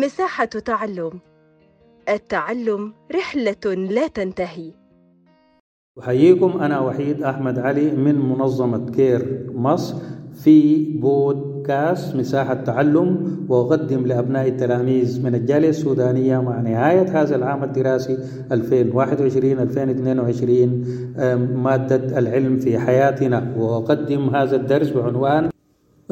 مساحة تعلم. التعلم رحلة لا تنتهي. أحييكم أنا وحيد أحمد علي من منظمة كير مصر في بودكاست مساحة تعلم وأقدم لأبناء التلاميذ من الجالية السودانية مع نهاية هذا العام الدراسي 2021-2022 مادة العلم في حياتنا. وأقدم هذا الدرس بعنوان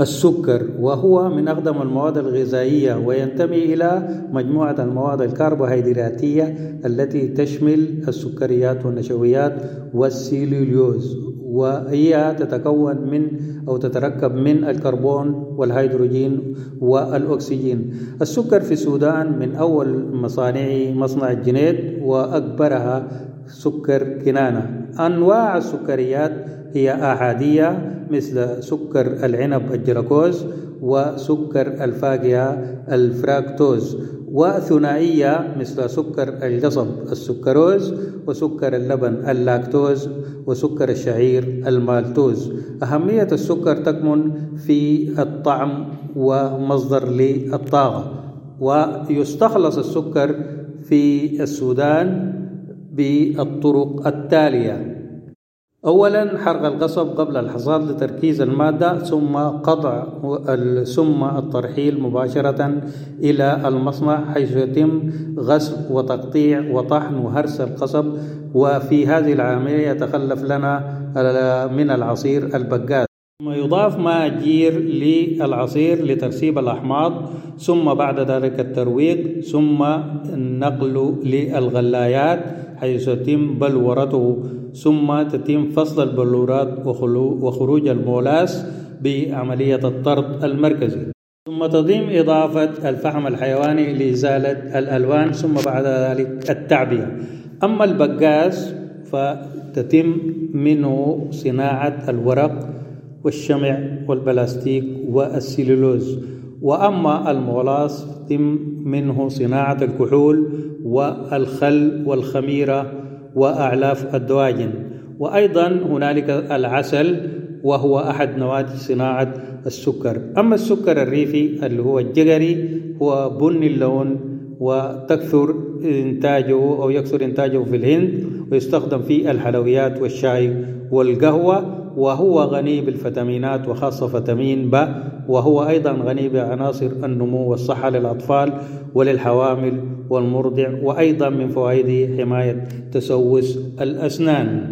السكر وهو من أقدم المواد الغذائية وينتمي إلى مجموعة المواد الكربوهيدراتية التي تشمل السكريات والنشويات والسيلوليوز وهي تتكون من أو تتركب من الكربون والهيدروجين والأكسجين. السكر في السودان من أول مصانع مصنع الجنيد وأكبرها سكر كنانة. أنواع السكريات هي أحادية مثل سكر العنب الجلوكوز وسكر الفاكهة الفراكتوز وثنائية مثل سكر القصب السكروز وسكر اللبن اللاكتوز وسكر الشعير المالتوز. أهمية السكر تكمن في الطعم ومصدر للطاقة ويستخلص السكر في السودان بالطرق التالية. أولا حرق القصب قبل الحصاد لتركيز المادة ثم قطع ثم الترحيل مباشرة إلى المصنع حيث يتم غسل وتقطيع وطحن وهرس القصب. وفي هذه العملية يتخلف لنا من العصير البقات ثم يضاف ماء جير للعصير لترسيب الأحماض ثم بعد ذلك الترويق ثم النقل للغلايات حيث يتم بلورته ثم تتم فصل البلورات وخروج المولاس بعملية الطرد المركزي. ثم تضيم إضافة الفحم الحيواني لإزالة الألوان ثم بعد ذلك التعبئة. أما البقاس فتتم منه صناعة الورق والشمع والبلاستيك والسلولوز وأما المولاس تم منه صناعة الكحول والخل والخميرة وأعلاف الدواجن. وأيضا هنالك العسل وهو أحد نواتج صناعة السكر. أما السكر الريفي اللي هو الجزري هو بني اللون وتكثر إنتاجه أو يكثر إنتاجه في الهند ويستخدم في الحلويات والشاي والقهوة. وهو غني بالفيتامينات وخاصة فيتامين ب وهو أيضا غني بعناصر النمو والصحة للأطفال وللحوامل والمرضع وأيضا من فوائده حماية تسوس الأسنان.